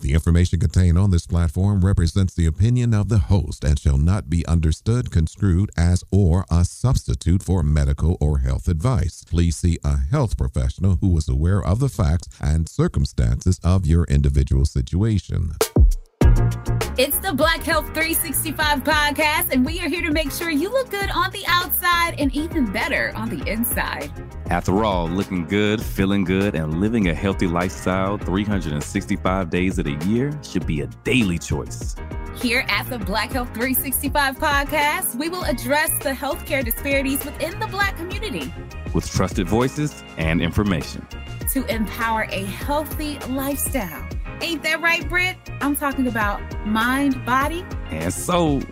The information contained on this platform represents the opinion of the host and shall not be understood, construed as, or a substitute for medical or health advice. Please see a health professional who is aware of the facts and circumstances of your individual situation. It's the Black Health 365 podcast, and we are here to make sure you look good on the outside and even better on the inside. After all, looking good, feeling good, and living a healthy lifestyle 365 days of the year should be a daily choice. Here at the Black Health 365 podcast, we will address the healthcare disparities within the Black community with trusted voices and information to empower a healthy lifestyle. Ain't that right, Britt? I'm talking about mind, body, and soul.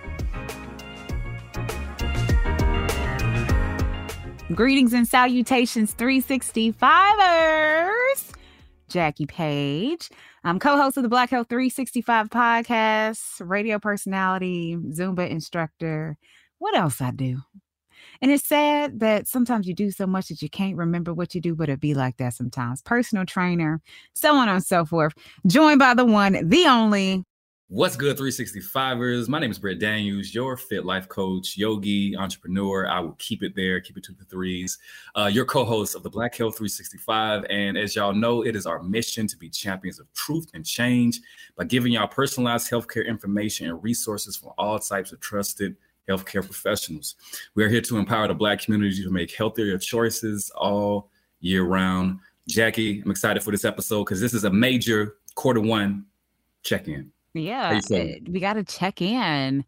Greetings and salutations, 365ers. Jackie Page. I'm co host of the Black Health 365 podcast, radio personality, Zumba instructor. What else I do? And it's sad that sometimes you do so much that you can't remember what you do, but it be like that sometimes. Personal trainer, so on and so forth. Joined by the one, the only. What's good, 365ers? My name is Britt Daniels, your fit life coach, yogi, entrepreneur. I will keep it there, keep it to the threes. Uh, your co host of the Black Health 365. And as y'all know, it is our mission to be champions of truth and change by giving y'all personalized healthcare information and resources from all types of trusted healthcare professionals. We are here to empower the Black community to make healthier choices all year round. Jackie, I'm excited for this episode because this is a major quarter one check in. Yeah, we got to check in.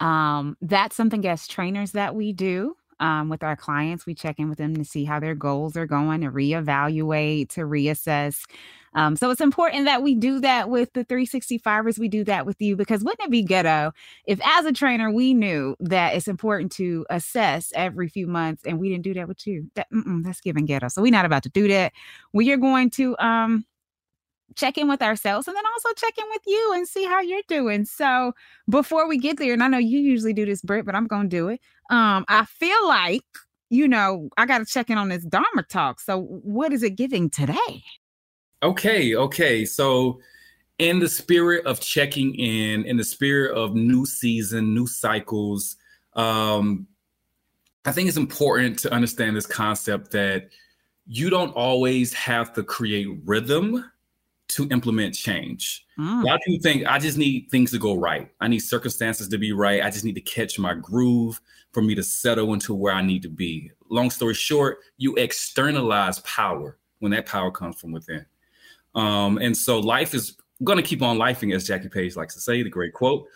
Um, that's something as trainers that we do um, with our clients. We check in with them to see how their goals are going, to reevaluate, to reassess. Um, so it's important that we do that with the 365ers. We do that with you because wouldn't it be ghetto if, as a trainer, we knew that it's important to assess every few months and we didn't do that with you? That, that's giving ghetto. So we're not about to do that. We are going to um, check in with ourselves and then also check in with you and see how you're doing. So before we get there, and I know you usually do this, Britt, but I'm to do it. Um, I feel like, you know, I got to check in on this Dharma talk. So what is it giving today? Okay, okay. So, in the spirit of checking in, in the spirit of new season, new cycles, um, I think it's important to understand this concept that you don't always have to create rhythm to implement change. Mm. A lot of people think I just need things to go right. I need circumstances to be right. I just need to catch my groove for me to settle into where I need to be. Long story short, you externalize power when that power comes from within. Um, and so life is going to keep on lifing, as Jackie Page likes to say, the great quote.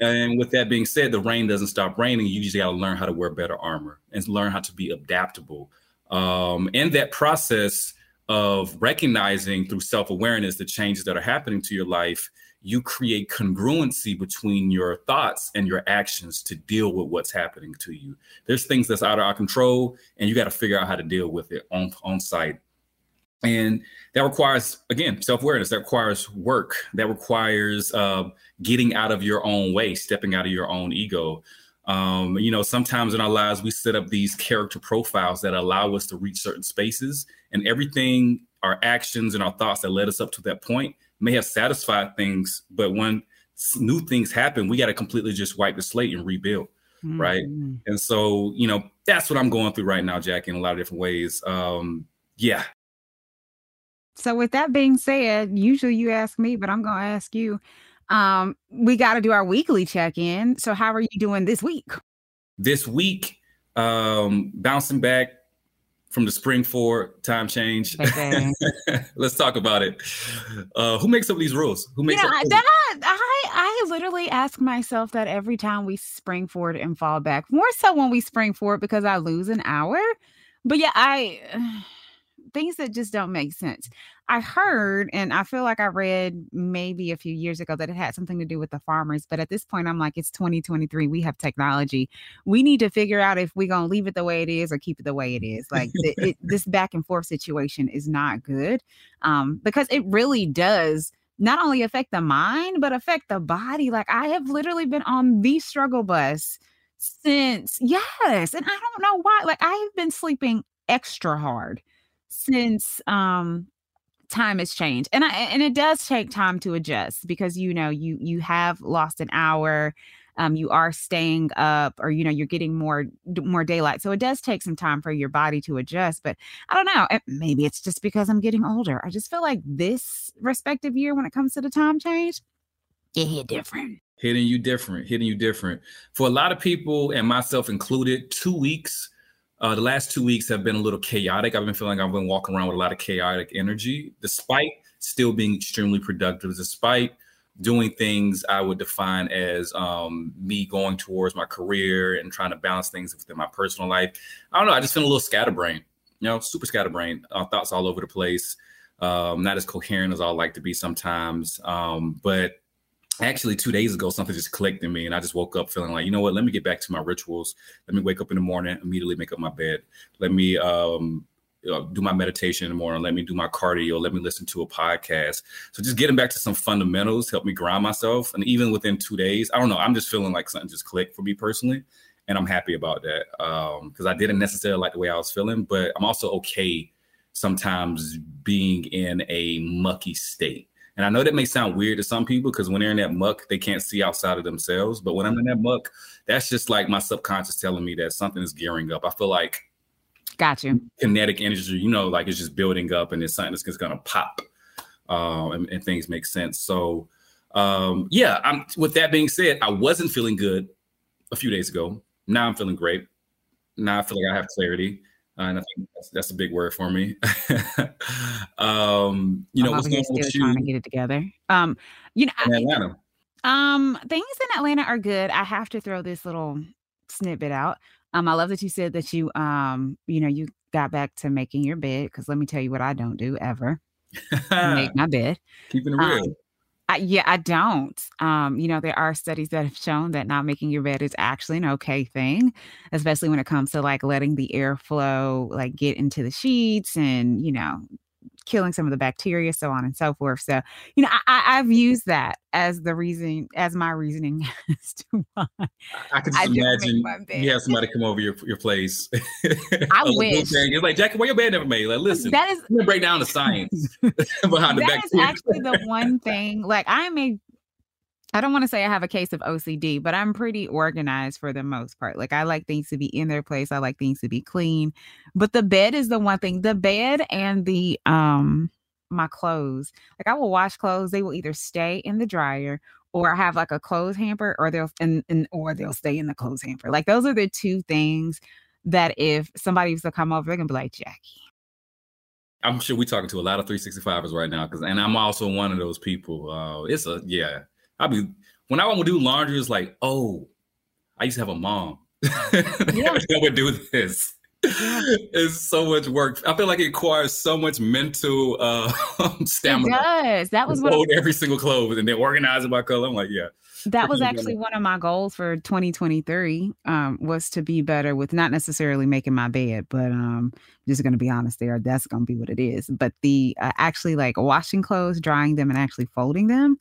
And with that being said, the rain doesn't stop raining. You just got to learn how to wear better armor and learn how to be adaptable. Um, in that process of recognizing through self awareness the changes that are happening to your life, you create congruency between your thoughts and your actions to deal with what's happening to you. There's things that's out of our control, and you got to figure out how to deal with it on, on site and that requires again self-awareness that requires work that requires uh, getting out of your own way stepping out of your own ego um, you know sometimes in our lives we set up these character profiles that allow us to reach certain spaces and everything our actions and our thoughts that led us up to that point may have satisfied things but when new things happen we got to completely just wipe the slate and rebuild mm-hmm. right and so you know that's what i'm going through right now jack in a lot of different ways um, yeah so with that being said, usually you ask me, but I'm gonna ask you. Um, we got to do our weekly check-in. So how are you doing this week? This week, um, bouncing back from the spring forward time change. Okay. Let's talk about it. Uh, who makes up these rules? Who makes yeah, up that I I literally ask myself that every time we spring forward and fall back. More so when we spring forward because I lose an hour. But yeah, I things that just don't make sense. I heard, and I feel like I read maybe a few years ago that it had something to do with the farmers. But at this point, I'm like, it's 2023. We have technology. We need to figure out if we're going to leave it the way it is or keep it the way it is. Like it, it, this back and forth situation is not good um, because it really does not only affect the mind, but affect the body. Like I have literally been on the struggle bus since, yes. And I don't know why. Like I have been sleeping extra hard since um time has changed and I, and it does take time to adjust because you know you you have lost an hour um, you are staying up or you know you're getting more more daylight so it does take some time for your body to adjust but i don't know maybe it's just because i'm getting older. I just feel like this respective year when it comes to the time change it hit different. Hitting you different hitting you different. For a lot of people and myself included two weeks uh, the last two weeks have been a little chaotic. I've been feeling like I've been walking around with a lot of chaotic energy, despite still being extremely productive, despite doing things I would define as um, me going towards my career and trying to balance things within my personal life. I don't know. I just feel a little scatterbrained, you know, super scatterbrained, uh, thoughts all over the place. Um, not as coherent as I like to be sometimes. Um, but actually, two days ago, something just clicked in me, and I just woke up feeling like, you know what? Let me get back to my rituals. Let me wake up in the morning, immediately make up my bed. Let me um, uh, do my meditation in the morning, let me do my cardio, let me listen to a podcast. So just getting back to some fundamentals helped me ground myself. And even within two days, I don't know, I'm just feeling like something just clicked for me personally. And I'm happy about that because um, I didn't necessarily like the way I was feeling, but I'm also okay sometimes being in a mucky state. And I know that may sound weird to some people because when they're in that muck, they can't see outside of themselves. But when I'm in that muck, that's just like my subconscious telling me that something is gearing up. I feel like Got you. Kinetic energy, you know, like it's just building up and it's something that's just gonna pop, um, and, and, things make sense. So, um, yeah. I'm. With that being said, I wasn't feeling good a few days ago. Now I'm feeling great. Now I feel like I have clarity. Uh, and I think that's, that's, a big word for me. um, you know, what's going on with you? Trying to get it together. Um, you know, in Atlanta. um, things in Atlanta are good. I have to throw this little snippet out. Um, I love that you said that you um, you know, you got back to making your bed because let me tell you what I don't do ever. make my bed. Keeping it real. Um, I, yeah, I don't. Um, you know, there are studies that have shown that not making your bed is actually an okay thing, especially when it comes to like letting the airflow like get into the sheets and you know killing some of the bacteria, so on and so forth. So, you know, I, have used that as the reason, as my reasoning as to why. I can just I imagine you have somebody come over your, your place. I wish. It's like, Jackie, why your bed never made? Like, uh, listen, that is break down the science behind the bacteria. That is actually the one thing. Like, I am a I don't want to say I have a case of OCD, but I'm pretty organized for the most part. Like I like things to be in their place. I like things to be clean. But the bed is the one thing. The bed and the um my clothes. Like I will wash clothes. They will either stay in the dryer or I have like a clothes hamper or they'll and, and or they'll stay in the clothes hamper. Like those are the two things that if somebody was to come over, they're gonna be like, Jackie. I'm sure we're talking to a lot of 365ers right now because and I'm also one of those people. Uh, it's a yeah I'll be when I want to do laundry, it's like, oh, I used to have a mom. Yeah. I would do this. Yeah. It's so much work. I feel like it requires so much mental uh, stamina. It does. That was what hold every single clothes and then organize it by color. I'm like, yeah. That was actually one of my goals for 2023. Um, was to be better with not necessarily making my bed, but um, just going to be honest there. That's going to be what it is. But the uh, actually like washing clothes, drying them, and actually folding them.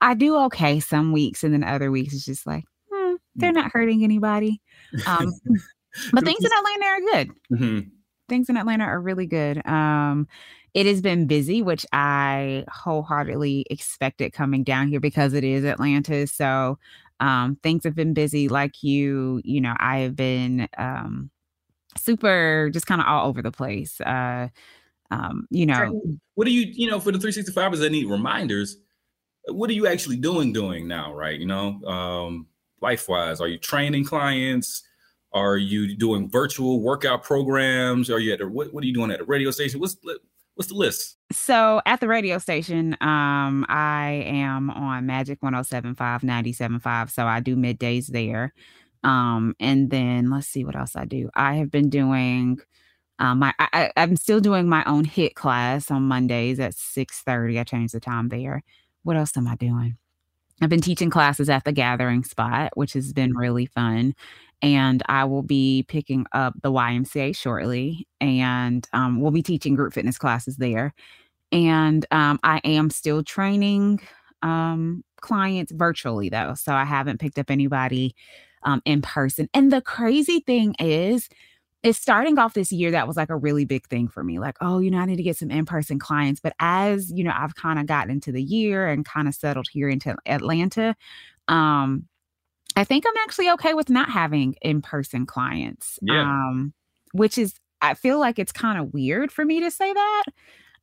I do okay some weeks, and then other weeks it's just like hmm, they're mm. not hurting anybody. Um, but things in Atlanta are good. Mm-hmm. Things in Atlanta are really good. Um, it has been busy, which I wholeheartedly expected coming down here because it is Atlanta. So um, things have been busy. Like you, you know, I have been um, super, just kind of all over the place. Uh, um, you know, what do you, you know, for the 365ers that need reminders? What are you actually doing doing now right? You know um life wise are you training clients? Are you doing virtual workout programs? Are you at the, what, what are you doing at the radio station? What's what's the list? So at the radio station um i am on magic 1075 975 so i do middays there. Um and then let's see what else i do. I have been doing um, my I, I'm still doing my own HIIT class on Mondays at 6 30. I changed the time there what else am I doing? I've been teaching classes at the gathering spot, which has been really fun. And I will be picking up the YMCA shortly, and um, we'll be teaching group fitness classes there. And um, I am still training um, clients virtually, though. So I haven't picked up anybody um, in person. And the crazy thing is, it's starting off this year that was like a really big thing for me like oh you know i need to get some in-person clients but as you know i've kind of gotten into the year and kind of settled here into atlanta um i think i'm actually okay with not having in-person clients Yeah. um which is i feel like it's kind of weird for me to say that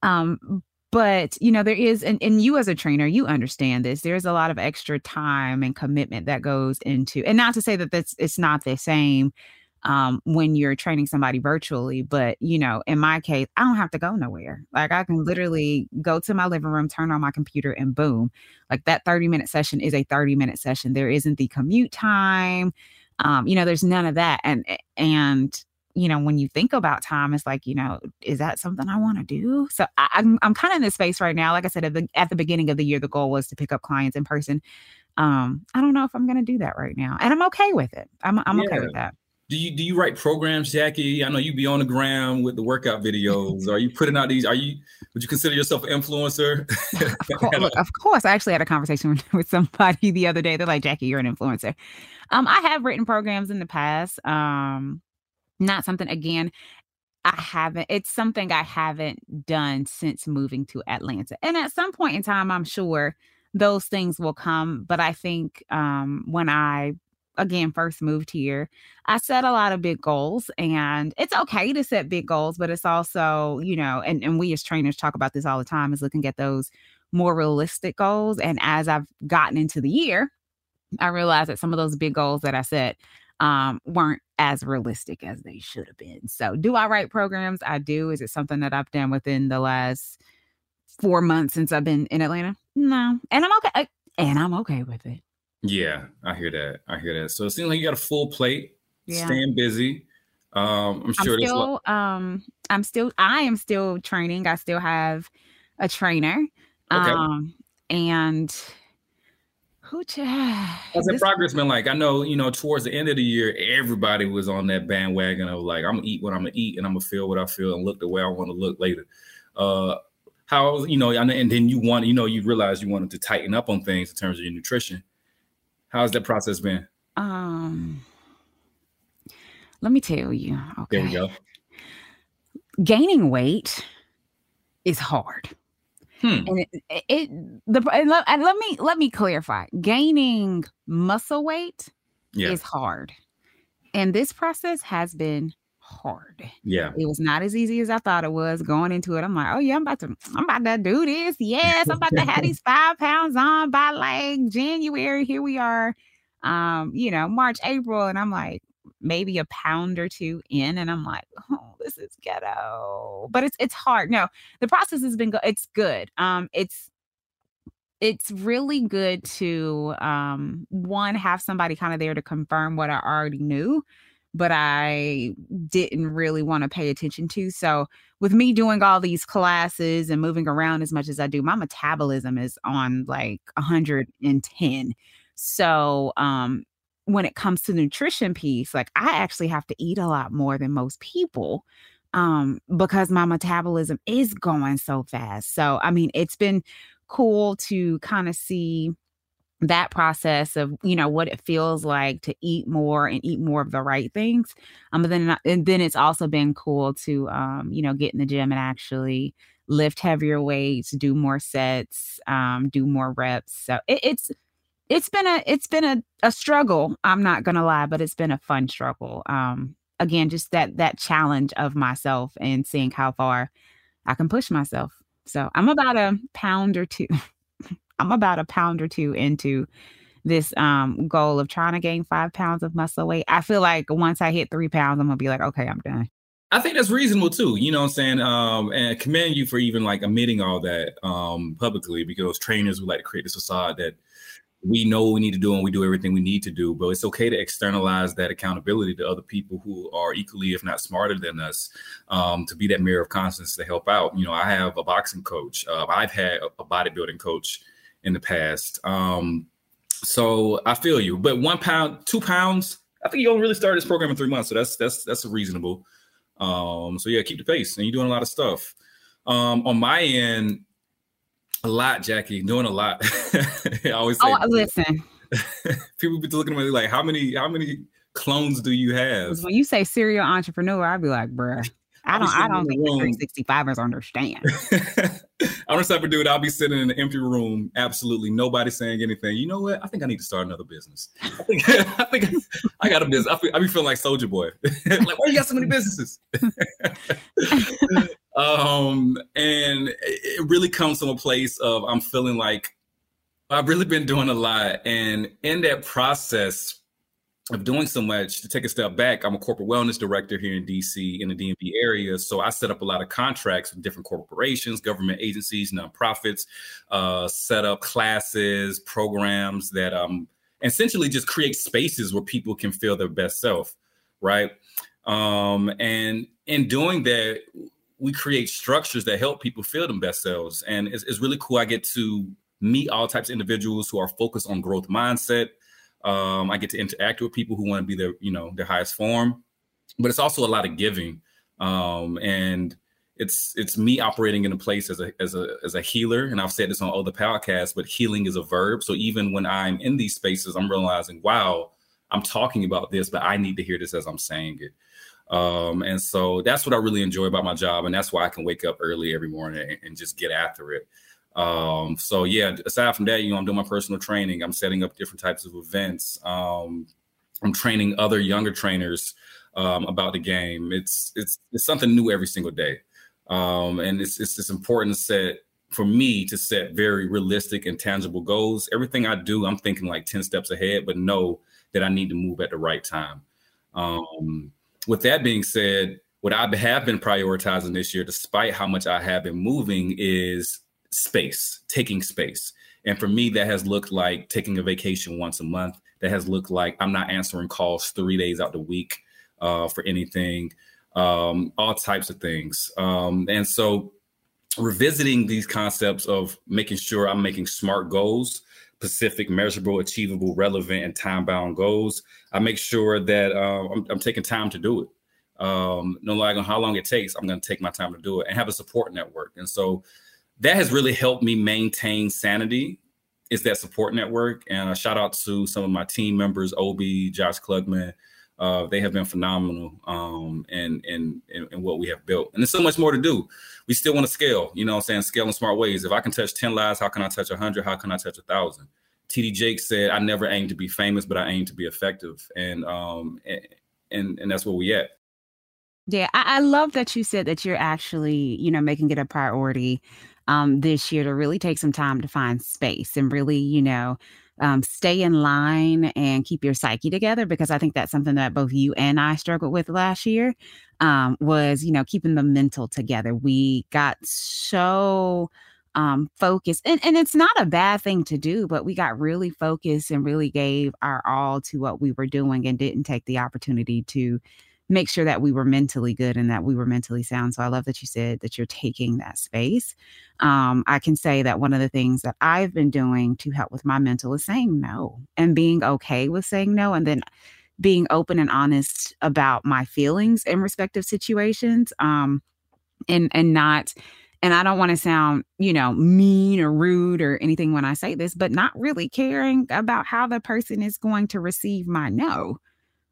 um but you know there is and, and you as a trainer you understand this there's a lot of extra time and commitment that goes into and not to say that that's it's not the same um, when you're training somebody virtually. But, you know, in my case, I don't have to go nowhere. Like I can literally go to my living room, turn on my computer, and boom. Like that 30 minute session is a 30 minute session. There isn't the commute time. Um, you know, there's none of that. And, and, you know, when you think about time, it's like, you know, is that something I want to do? So I, I'm, I'm kind of in this space right now. Like I said, at the, at the beginning of the year, the goal was to pick up clients in person. Um, I don't know if I'm going to do that right now, and I'm okay with it. I'm, I'm okay with that. Do you do you write programs, Jackie? I know you be on the ground with the workout videos. Are you putting out these? Are you would you consider yourself an influencer? Of course, of course, I actually had a conversation with somebody the other day. They're like, "Jackie, you're an influencer." Um, I have written programs in the past. Um, not something again. I haven't. It's something I haven't done since moving to Atlanta. And at some point in time, I'm sure those things will come. But I think um, when I again first moved here, I set a lot of big goals, and it's okay to set big goals, but it's also you know, and and we as trainers talk about this all the time is looking at those more realistic goals. And as I've gotten into the year, I realized that some of those big goals that I set um, weren't as realistic as they should have been. So, do I write programs? I do. Is it something that I've done within the last four months since I've been in Atlanta? No, and I'm okay. And I'm okay with it. Yeah, I hear that. I hear that. So it seems like you got a full plate, Yeah. staying busy. Um, I'm I'm sure lot. still, um, I'm still, I am still training. I still have a trainer. Okay. Um, and who? Ch- How's that this- progress been like? I know, you know, towards the end of the year, everybody was on that bandwagon of like, I'm gonna eat what I'm gonna eat and I'm gonna feel what I feel and look the way I want to look later. Uh how you know, know- and then you want, you know, you realize you wanted to tighten up on things in terms of your nutrition. How's that process been? Um, let me tell you. Okay. There we go. Gaining weight is hard, Hmm. and it, it, the and let, and let me let me clarify. Gaining muscle weight Yeah. is hard, and this process has been hard. Yeah. It was not as easy as I thought it was going into it. I'm like, oh yeah, I'm about to, I'm about to do this. Yes, I'm about to have these five pounds on by like January. Here we are, um, you know, March, April, and I'm like maybe a pound or two in, and I'm like, oh, this is ghetto. But it's it's hard. No, the process has been good. It's good. Um, it's it's really good to um one have somebody kind of there to confirm what I already knew but I didn't really want to pay attention to. So, with me doing all these classes and moving around as much as I do, my metabolism is on like 110. So, um, when it comes to nutrition piece, like I actually have to eat a lot more than most people um, because my metabolism is going so fast. So, I mean, it's been cool to kind of see that process of you know what it feels like to eat more and eat more of the right things um but then and then it's also been cool to um you know get in the gym and actually lift heavier weights do more sets um do more reps so it, it's it's been a it's been a, a struggle i'm not gonna lie but it's been a fun struggle um again just that that challenge of myself and seeing how far i can push myself so i'm about a pound or two I'm about a pound or two into this um goal of trying to gain five pounds of muscle weight. I feel like once I hit three pounds, I'm gonna be like, okay, I'm done. I think that's reasonable too. You know what I'm saying? Um, and commend you for even like admitting all that um publicly because trainers would like to create this facade that we know what we need to do and we do everything we need to do. But it's okay to externalize that accountability to other people who are equally, if not smarter than us, um, to be that mirror of constance to help out. You know, I have a boxing coach. Uh, I've had a bodybuilding coach in the past. Um, so I feel you. But one pound, two pounds. I think you only really started this program in three months, so that's that's that's reasonable. Um, so yeah, keep the pace, and you're doing a lot of stuff. Um, on my end, a lot, Jackie, doing a lot. I always say Oh, listen, people be looking at me like, how many, how many clones do you have? When you say serial entrepreneur, I'd be like, bruh. I don't. I don't think the 365ers understand. I'm the type of dude. I'll be sitting in an empty room, absolutely nobody saying anything. You know what? I think I need to start another business. I think I, think I got a business. I, feel, I be feeling like Soldier Boy. like, why you got so many businesses? um, and it really comes from a place of I'm feeling like I've really been doing a lot, and in that process, of doing so much to take a step back i'm a corporate wellness director here in dc in the dmv area. So i set up a lot of contracts with different corporations government agencies nonprofits uh, set up classes programs that um, essentially just create spaces where people can feel their best self right? Um, and in doing that we create structures that help people feel them best selves. And it's, it's really cool i get to meet all types of individuals who are focused on growth mindset um, I get to interact with people who want to be their, you know, their highest form, but it's also a lot of giving. Um, and it's it's me operating in a place as a as a as a healer, and I've said this on other podcasts, but healing is a verb. So even when I'm in these spaces, I'm realizing, wow, I'm talking about this, but I need to hear this as I'm saying it. Um, and so that's what I really enjoy about my job, and that's why I can wake up early every morning and, and just get after it. Um, so yeah, aside from that, you know, I'm doing my personal training. I'm setting up different types of events. Um, I'm training other younger trainers um, about the game. It's it's it's something new every single day, um, and it's it's, it's important to set for me to set very realistic and tangible goals. Everything I do, I'm thinking like ten steps ahead, but know that I need to move at the right time. Um, with that being said, what I have been prioritizing this year, despite how much I have been moving, is space, taking space. And for me, that has looked like taking a vacation once a month. That has looked like I'm not answering calls three days out the week uh, for anything, um, all types of things. Um, and so, revisiting these concepts of making sure I'm making smart goals, specific, measurable, achievable, relevant, and time bound goals, I make sure that uh, I'm, I'm, taking time to do it. Um, no matter how long it takes, I'm going to take my time to do it and have a support network. And so, that has really helped me maintain sanity is that support network and a shout out to some of my team members obi josh klugman uh, they have been phenomenal um, in, in, in, in, what we have built. And there's so much more to do. We still want to scale, you know I'm saying? Scale in smart ways. If I can touch 10 lives, how can I touch 100? How can I touch a 1,000? TD Jakes said, I never aim to be famous, but I aim to be effective. And, um, and, and, and that's where we at. Yeah, I, I love that you said that you're actually, you know, making it a priority um, this year to really take some time to find space and really, you know, um, stay in line and keep your psyche together because I think that's something that both you and I struggled with last year um, was, you know, keeping the mental together. We got so um, focused, and, and it's not a bad thing to do, but we got really focused and really gave our all to what we were doing and didn't take the opportunity to make sure that we were mentally good and that we were mentally sound. So I love that you said that you're taking that space. Um, I can say that one of the things that I've been doing to help with my mental is saying no and being okay with saying no. And then being open and honest about my feelings in respective situations. Um, and and not and I don't want to sound, you know, mean or rude or anything when I say this, but not really caring about how the person is going to receive my no.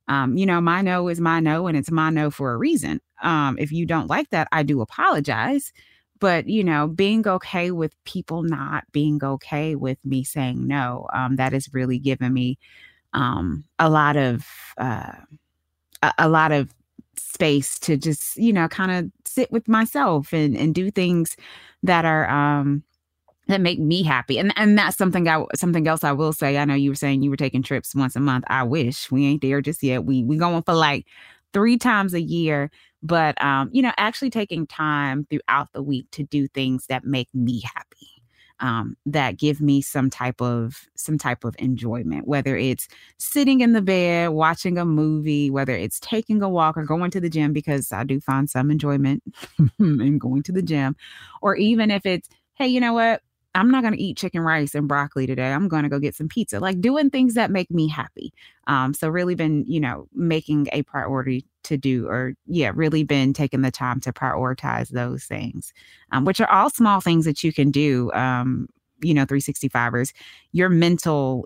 Um, you know, my no is my no and it's my no for a reason. Um, if you don't like that, I do apologize. But, you know, being okay with people not being okay with me saying no, um, that has really given me um, a lot of, uh, a, a lot of space to just, you know, kind of sit with myself and, and do things that are, um, that make me happy. And and that's something I something else I will say. I know you were saying you were taking trips once a month. I wish we ain't there just yet. We we going for like three times a year. But um, you know, actually taking time throughout the week to do things that make me happy. Um, that give me some type of some type of enjoyment whether it's sitting in the bed watching a movie whether it's taking a walk or going to the gym because i do find some enjoyment in going to the gym or even if it's hey you know what I'm not going to eat chicken rice and broccoli today. I'm going to go get some pizza. Like doing things that make me happy. Um, so really been, you know, making a priority to do, or yeah, really been taking the time to prioritize those things, um, which are all small things that you can do. Um, you know, 365ers, your mental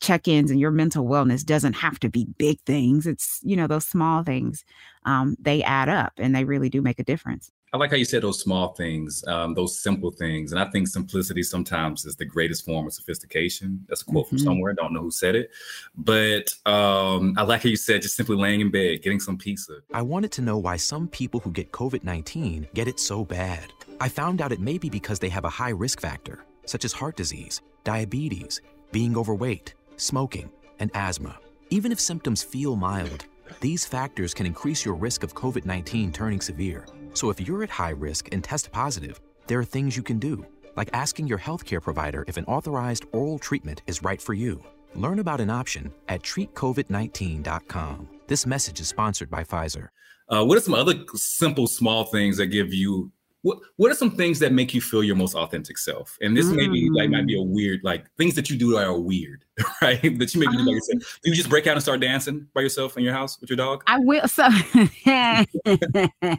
check-ins and your mental wellness doesn't have to be big things it's you know those small things um, they add up and they really do make a difference I like how you said those small things, um, those simple things. And I think simplicity sometimes is the greatest form of sophistication. That's a quote mm-hmm. from somewhere. I don't know who said it. But um, I like how you said just simply laying in bed, getting some pizza. I wanted to know why some people who get COVID 19 get it so bad. I found out it may be because they have a high risk factor, such as heart disease, diabetes, being overweight, smoking, and asthma. Even if symptoms feel mild, these factors can increase your risk of COVID 19 turning severe. So if you're at high risk and test positive, there are things you can do, like asking your healthcare provider if an authorized oral treatment is right for you. Learn about an option at treatcovid19.com. This message is sponsored by Pfizer. Uh, what are some other simple, small things that give you what what are some things that make you feel your most authentic self? And this mm. maybe like might be a weird like things that you do that are weird, right? that you maybe do by um, yourself. Do you just break out and start dancing by yourself in your house with your dog? I will. So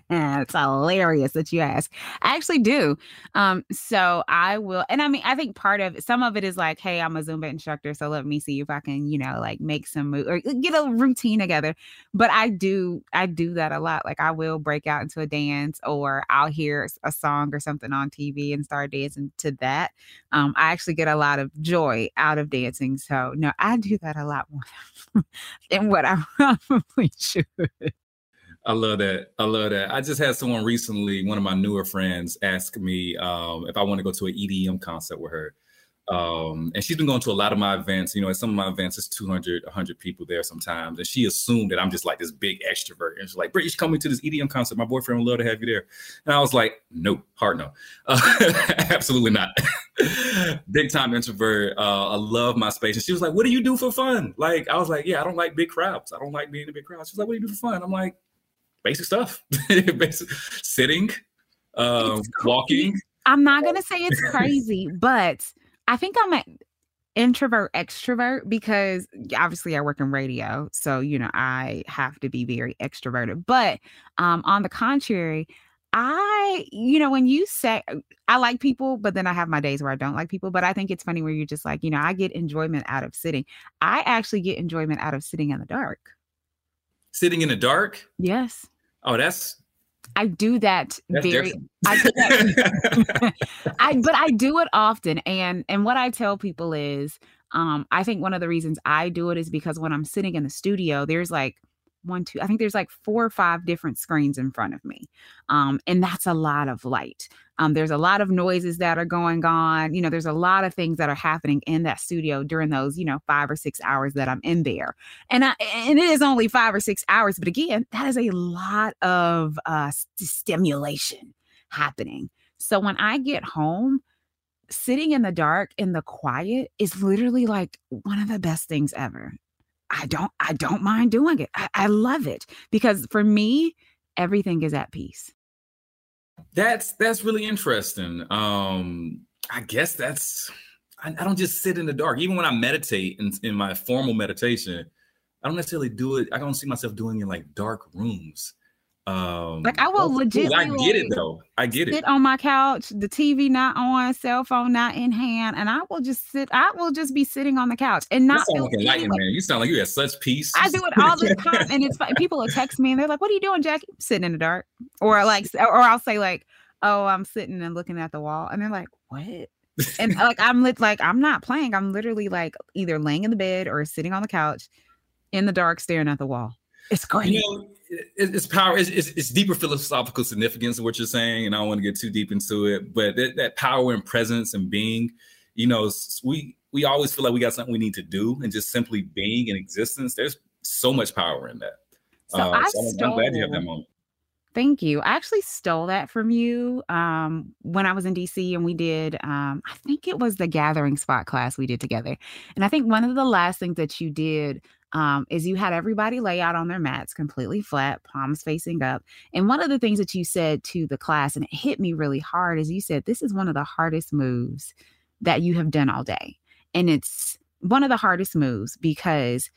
it's hilarious that you ask. I actually do. Um, so I will, and I mean, I think part of some of it is like, hey, I'm a Zumba instructor, so let me see if I can, you know, like make some move or get a routine together. But I do, I do that a lot. Like I will break out into a dance, or I'll hear a song or something on TV and start dancing to that. Um, I actually get a lot of joy out of dancing. So no, I do that a lot more than what I probably should. I love that. I love that. I just had someone recently, one of my newer friends, ask me um, if I want to go to an EDM concert with her. Um, and she's been going to a lot of my events. You know, at some of my events, it's 200, 100 people there sometimes. And she assumed that I'm just like this big extrovert. And she's like, Britt, you should come to this EDM concert. My boyfriend would love to have you there. And I was like, no, hard no. Uh, absolutely not. big time introvert. Uh, I love my space. And she was like, what do you do for fun? Like, I was like, yeah, I don't like big crowds. I don't like being in a big crowd. She's like, what do you do for fun? I'm like, basic stuff, basic, sitting, uh, walking. I'm not going to say it's crazy, but I think I'm an introvert extrovert because obviously I work in radio. So, you know, I have to be very extroverted. But um, on the contrary, I, you know, when you say I like people, but then I have my days where I don't like people. But I think it's funny where you're just like, you know, I get enjoyment out of sitting. I actually get enjoyment out of sitting in the dark. Sitting in the dark? Yes. Oh, that's I do that That's very I, do that, I but I do it often and and what I tell people is um I think one of the reasons I do it is because when I'm sitting in the studio there's like one, two, I think there's like four or five different screens in front of me. Um, and that's a lot of light. Um, there's a lot of noises that are going on. You know, there's a lot of things that are happening in that studio during those, you know, five or six hours that I'm in there. And I, and it is only five or six hours, but again, that is a lot of uh, st- stimulation happening. So when I get home, sitting in the dark in the quiet is literally like one of the best things ever. I don't I don't mind doing it. I, I love it because for me, everything is at peace. That's that's really interesting. Um, I guess that's I, I, don't just sit in the dark. Even when I meditate in, in my formal meditation, I don't necessarily do it. I don't see myself doing it in like dark rooms. Um, like I will legit. I get it though. I get sit it. Sit on my couch, the TV not on, cell phone not in hand, and I will just sit. I will just be sitting on the couch and not. You sound like enlightened man. You sound like you have such peace. I do it all the time, and it's people will text me and they're like, "What are you doing, Jackie?" I'm sitting in the dark, or like, or I'll say like, "Oh, I'm sitting and looking at the wall," and they're like, "What?" and like I'm lit, like I'm not playing. I'm literally like either laying in the bed or sitting on the couch in the dark, staring at the wall. It's great. You know, it's power. It's, it's, it's, deeper philosophical significance of what you're saying, and I don't want to get too deep into it. But that, that power and presence and being, you know, we we always feel like we got something we need to do, and just simply being in existence. There's so much power in that. So, uh, I so stole, I'm glad you have that moment. Thank you. I actually stole that from you um, when I was in DC and we did, um, I think it was the gathering spot class we did together. And I think one of the last things that you did um, is you had everybody lay out on their mats completely flat, palms facing up. And one of the things that you said to the class, and it hit me really hard, is you said, This is one of the hardest moves that you have done all day. And it's one of the hardest moves because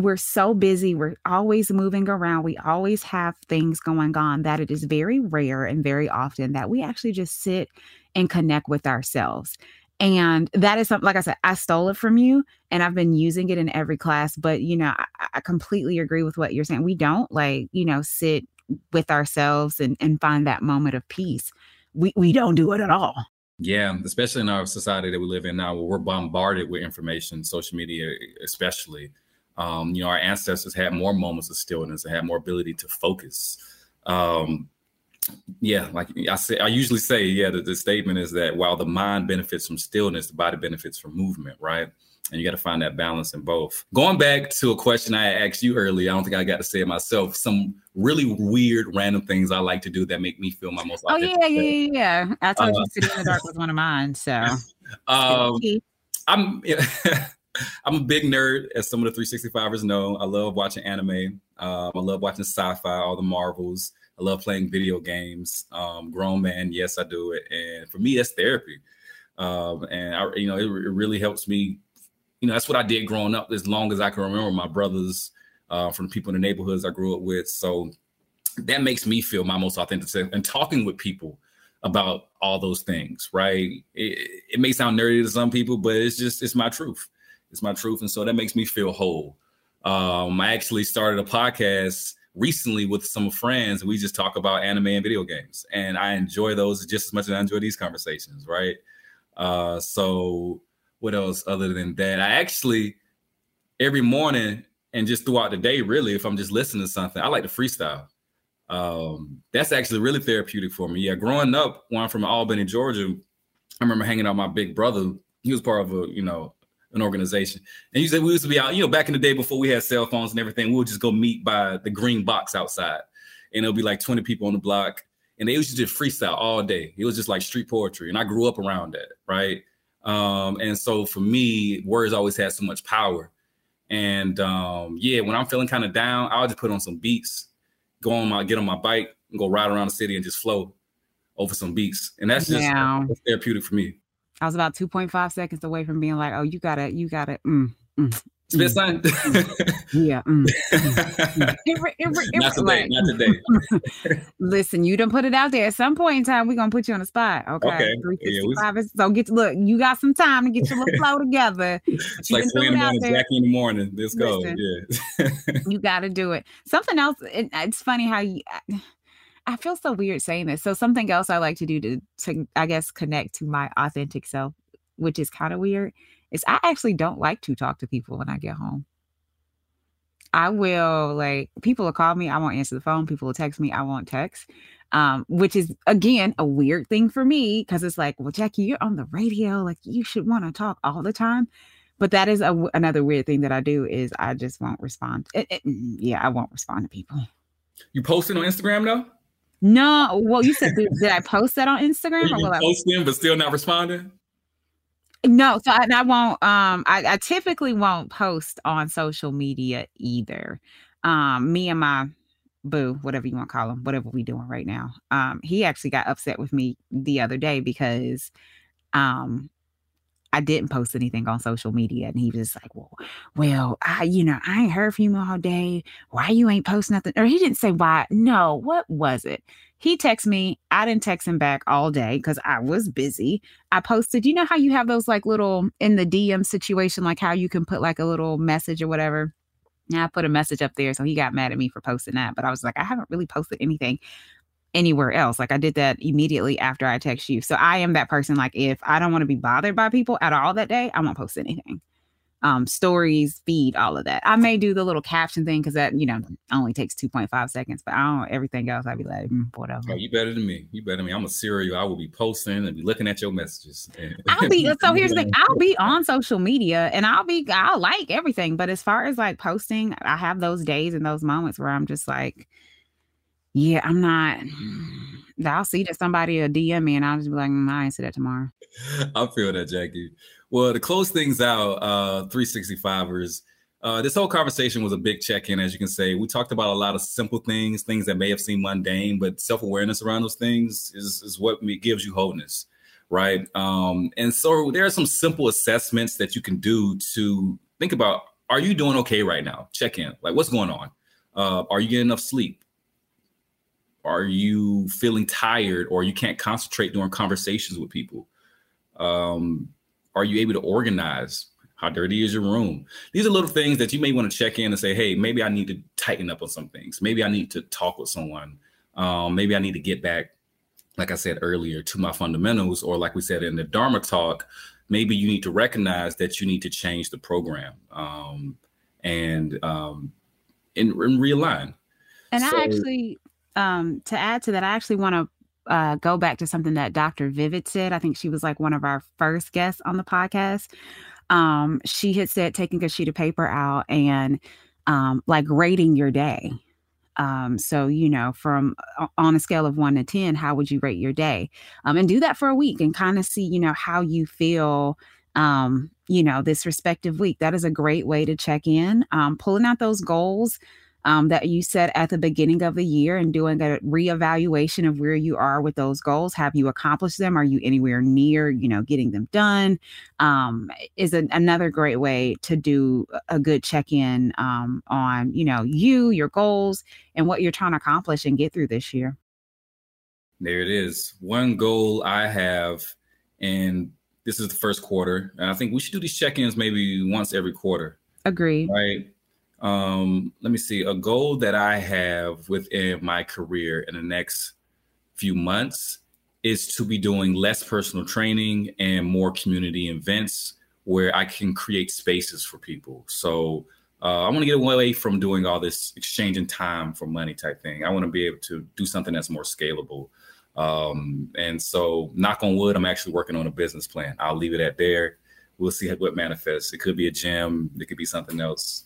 we're so busy, we're always moving around, we always have things going on that it is very rare and very often that we actually just sit and connect with ourselves. And that is something, like I said, I stole it from you and I've been using it in every class. But, you know, I, I completely agree with what you're saying. We don't like, you know, sit with ourselves and, and find that moment of peace. We, we don't do it at all. Yeah, especially in our society that we live in now, where we're bombarded with information, social media, especially. Um, you know, our ancestors had more moments of stillness and had more ability to focus. Um, yeah, like I say, I usually say, yeah, the, the statement is that while the mind benefits from stillness, the body benefits from movement, right? And you got to find that balance in both. Going back to a question I asked you earlier, I don't think I got to say it myself. Some really weird, random things I like to do that make me feel my most. Oh yeah, yeah, yeah, yeah. I told uh, you, "Sitting in the Dark" was one of mine. So, um, I'm. I'm a big nerd, as some of the 365ers know. I love watching anime. Um, I love watching sci-fi, all the Marvels. I love playing video games. Um, grown man, yes, I do it, and for me, that's therapy. Um, and I, you know, it, it, really helps me. You know, that's what I did growing up. As long as I can remember, my brothers, uh, from people in the neighborhoods I grew up with. So that makes me feel my most authentic. And talking with people about all those things, right? It, it may sound nerdy to some people, but it's just it's my truth. It's my truth, and so that makes me feel whole. Um, I actually started a podcast recently with some friends. We just talk about anime and video games, and I enjoy those just as much as I enjoy these conversations. Right. Uh, so what else other than that? I actually every morning and just throughout the day, really, if I'm just listening to something, I like to freestyle. Um, that's actually really therapeutic for me. Yeah, growing up, when I'm from Albany, Georgia, I remember hanging out with my big brother. He was part of a, you know, an organization. And you said we used to be out, you know, back in the day before we had cell phones and everything, we would just go meet by the green box outside. And it'll be like 20 people on the block. And they used to just freestyle all day. It was just like street poetry. And I grew up around that, right? Um, and so for me, words always had so much power. And um, yeah, when I'm feeling kind of down, I'll just put on some beats, go on my get on my bike and go ride around the city and just flow over some beats. And that's just yeah. therapeutic for me. I was about 2.5 seconds away from being like, oh, you gotta, you gotta, mm, mm, Spit mm. sign? yeah. Mm, mm, mm. not today. Not today. Listen, you don't put it out there. At some point in time, we're gonna put you on the spot. Okay. okay. Yeah, we... So get to look. You got some time to get your little flow together. It's like three in the morning, Jackie in the morning. Let's Listen, go. Yeah. you got to do it. Something else. It, it's funny how you. I feel so weird saying this. So something else I like to do to, to I guess connect to my authentic self, which is kind of weird, is I actually don't like to talk to people when I get home. I will like people will call me, I won't answer the phone. People will text me, I won't text. Um, which is again a weird thing for me because it's like, well, Jackie, you're on the radio, like you should want to talk all the time. But that is a, another weird thing that I do is I just won't respond. It, it, mm, yeah, I won't respond to people. You posting on Instagram though? No, well, you said did, did I post that on Instagram? You or posting but still not responding? No, so I, I won't. Um, I, I, typically won't post on social media either. Um, me and my boo, whatever you want to call him, whatever we doing right now. Um, he actually got upset with me the other day because, um, I didn't post anything on social media. And he was just like, well, well, I, you know, I ain't heard from you all day. Why you ain't post nothing? Or he didn't say why. No, what was it? He texted me. I didn't text him back all day because I was busy. I posted, you know how you have those like little in the DM situation, like how you can put like a little message or whatever. I put a message up there. So he got mad at me for posting that. But I was like, I haven't really posted anything anywhere else. Like I did that immediately after I text you. So I am that person. Like if I don't want to be bothered by people at all that day, I won't post anything. Um, stories, feed, all of that. I may do the little caption thing because that you know only takes two point five seconds. But I don't everything else. I'd be like mm, whatever. Oh, you better than me. You better than me. I'm a serial. I will be posting and be looking at your messages. I'll be so here's the thing. I'll be on social media and I'll be I'll like everything. But as far as like posting, I have those days and those moments where I'm just like yeah, I'm not. I'll see that somebody a DM me and I'll just be like, mm, I ain't see that tomorrow. I feel that, Jackie. Well, to close things out, uh, 365ers, uh, this whole conversation was a big check-in, as you can say. We talked about a lot of simple things, things that may have seemed mundane, but self-awareness around those things is, is what gives you wholeness, right? Um, and so there are some simple assessments that you can do to think about: Are you doing okay right now? Check in, like what's going on? Uh, are you getting enough sleep? Are you feeling tired or you can't concentrate during conversations with people um, Are you able to organize? How dirty is your room? These are little things that you may want to check in and say, hey, maybe I need to tighten up on some things. Maybe I need to talk with someone. Um, maybe I need to get back, like I said earlier, to my fundamentals, or like we said in the Dharma talk, maybe you need to recognize that you need to change the program um, and, um, and, and realign. And so, I actually, um, to add to that, I actually want to uh, go back to something that Dr. Vivid said. I think she was like one of our first guests on the podcast um, she had said taking a sheet of paper out and um, like rating your day. Um, so, you know, from uh, on a scale of one to 10, how would you rate your day? Um, and do that for a week and kind of see, you know, how you feel, um, you know, this respective week. That is a great way to check in. Um, pulling out those goals um, that you set at the beginning of the year and doing a reevaluation of where you are with those goals. Have you accomplished them? Are you anywhere near, you know, getting them done? Um, is a, another great way to do a good check in um, on, you know, you, your goals, and what you're trying to accomplish and get through this year. There it is. One goal I have, and this is the first quarter, and I think we should do these check ins maybe once every quarter. Agree. Right um, let me see, a goal that I have within my career in the next few months is to be doing less personal training and more community events where I can create spaces for people. So uh, I want to get away from doing all this exchanging time for money type thing. I want to be able to do something that's more scalable. Um, and so, knock on wood, I'm actually working on a business plan. I'll leave it at there. We'll see what manifests. It could be a gym, it could be something else.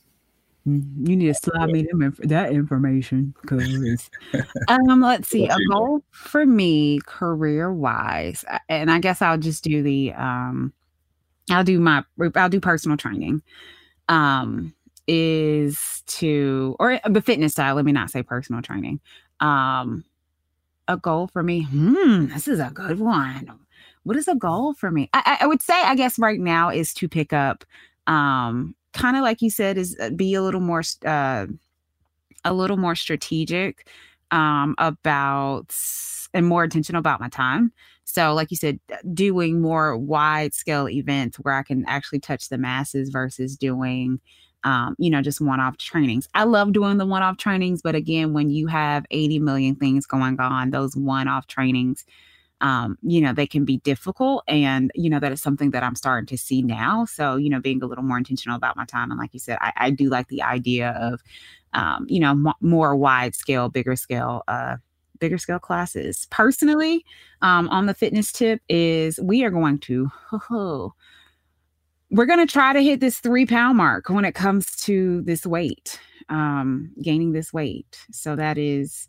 Mm, you need to slide me them inf- that information because um let's see a goal for me career wise and I guess I'll just do the um I'll do my I'll do personal training um is to or the fitness style let me not say personal training um a goal for me hmm this is a good one. What is a goal for me? I, I would say I guess right now is to pick up um kind of like you said is uh, be a little more uh, a little more strategic um, about and more intentional about my time. So, like you said, doing more wide scale events where I can actually touch the masses versus doing, um, you know, just one off trainings. I love doing the one off trainings, but again, when you have 80 million things going on, those one off trainings um, you know, they can be difficult. And, you know, that is something that I'm starting to see now. So, you know, being a little more intentional about my time. And like you said, I, I do like the idea of, um, you know, m- more wide scale, bigger scale, uh, bigger scale classes. Personally, um, on the fitness tip is we are going to, oh, we're going to try to hit this three pound mark when it comes to this weight, um, gaining this weight. So that is,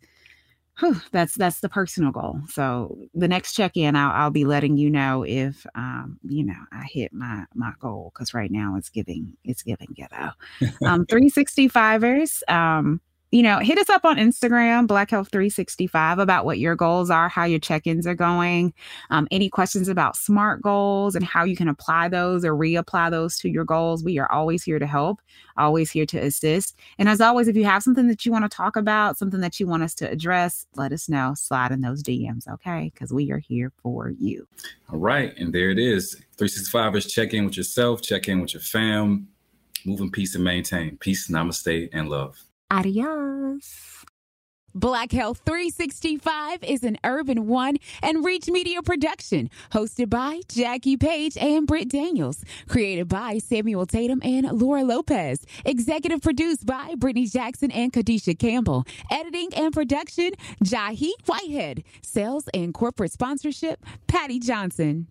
whew, that's that's the personal goal. So the next check in, I'll, I'll be letting you know if um, you know I hit my my goal because right now it's giving it's giving ghetto. Um, 365ers. Um, you know, hit us up on Instagram, Black Health 365, about what your goals are, how your check ins are going, um, any questions about SMART goals and how you can apply those or reapply those to your goals. We are always here to help, always here to assist. And as always, if you have something that you want to talk about, something that you want us to address, let us know. Slide in those DMs, okay? Because we are here for you. All right. And there it is 365 is check in with yourself, check in with your fam, move in peace and maintain. Peace, namaste, and love. Adios. Black Health 365 is an Urban One and Reach Media production, hosted by Jackie Page and Britt Daniels, created by Samuel Tatum and Laura Lopez, executive produced by Brittany Jackson and Kadisha Campbell, editing and production, Jahi Whitehead, sales and corporate sponsorship, Patty Johnson.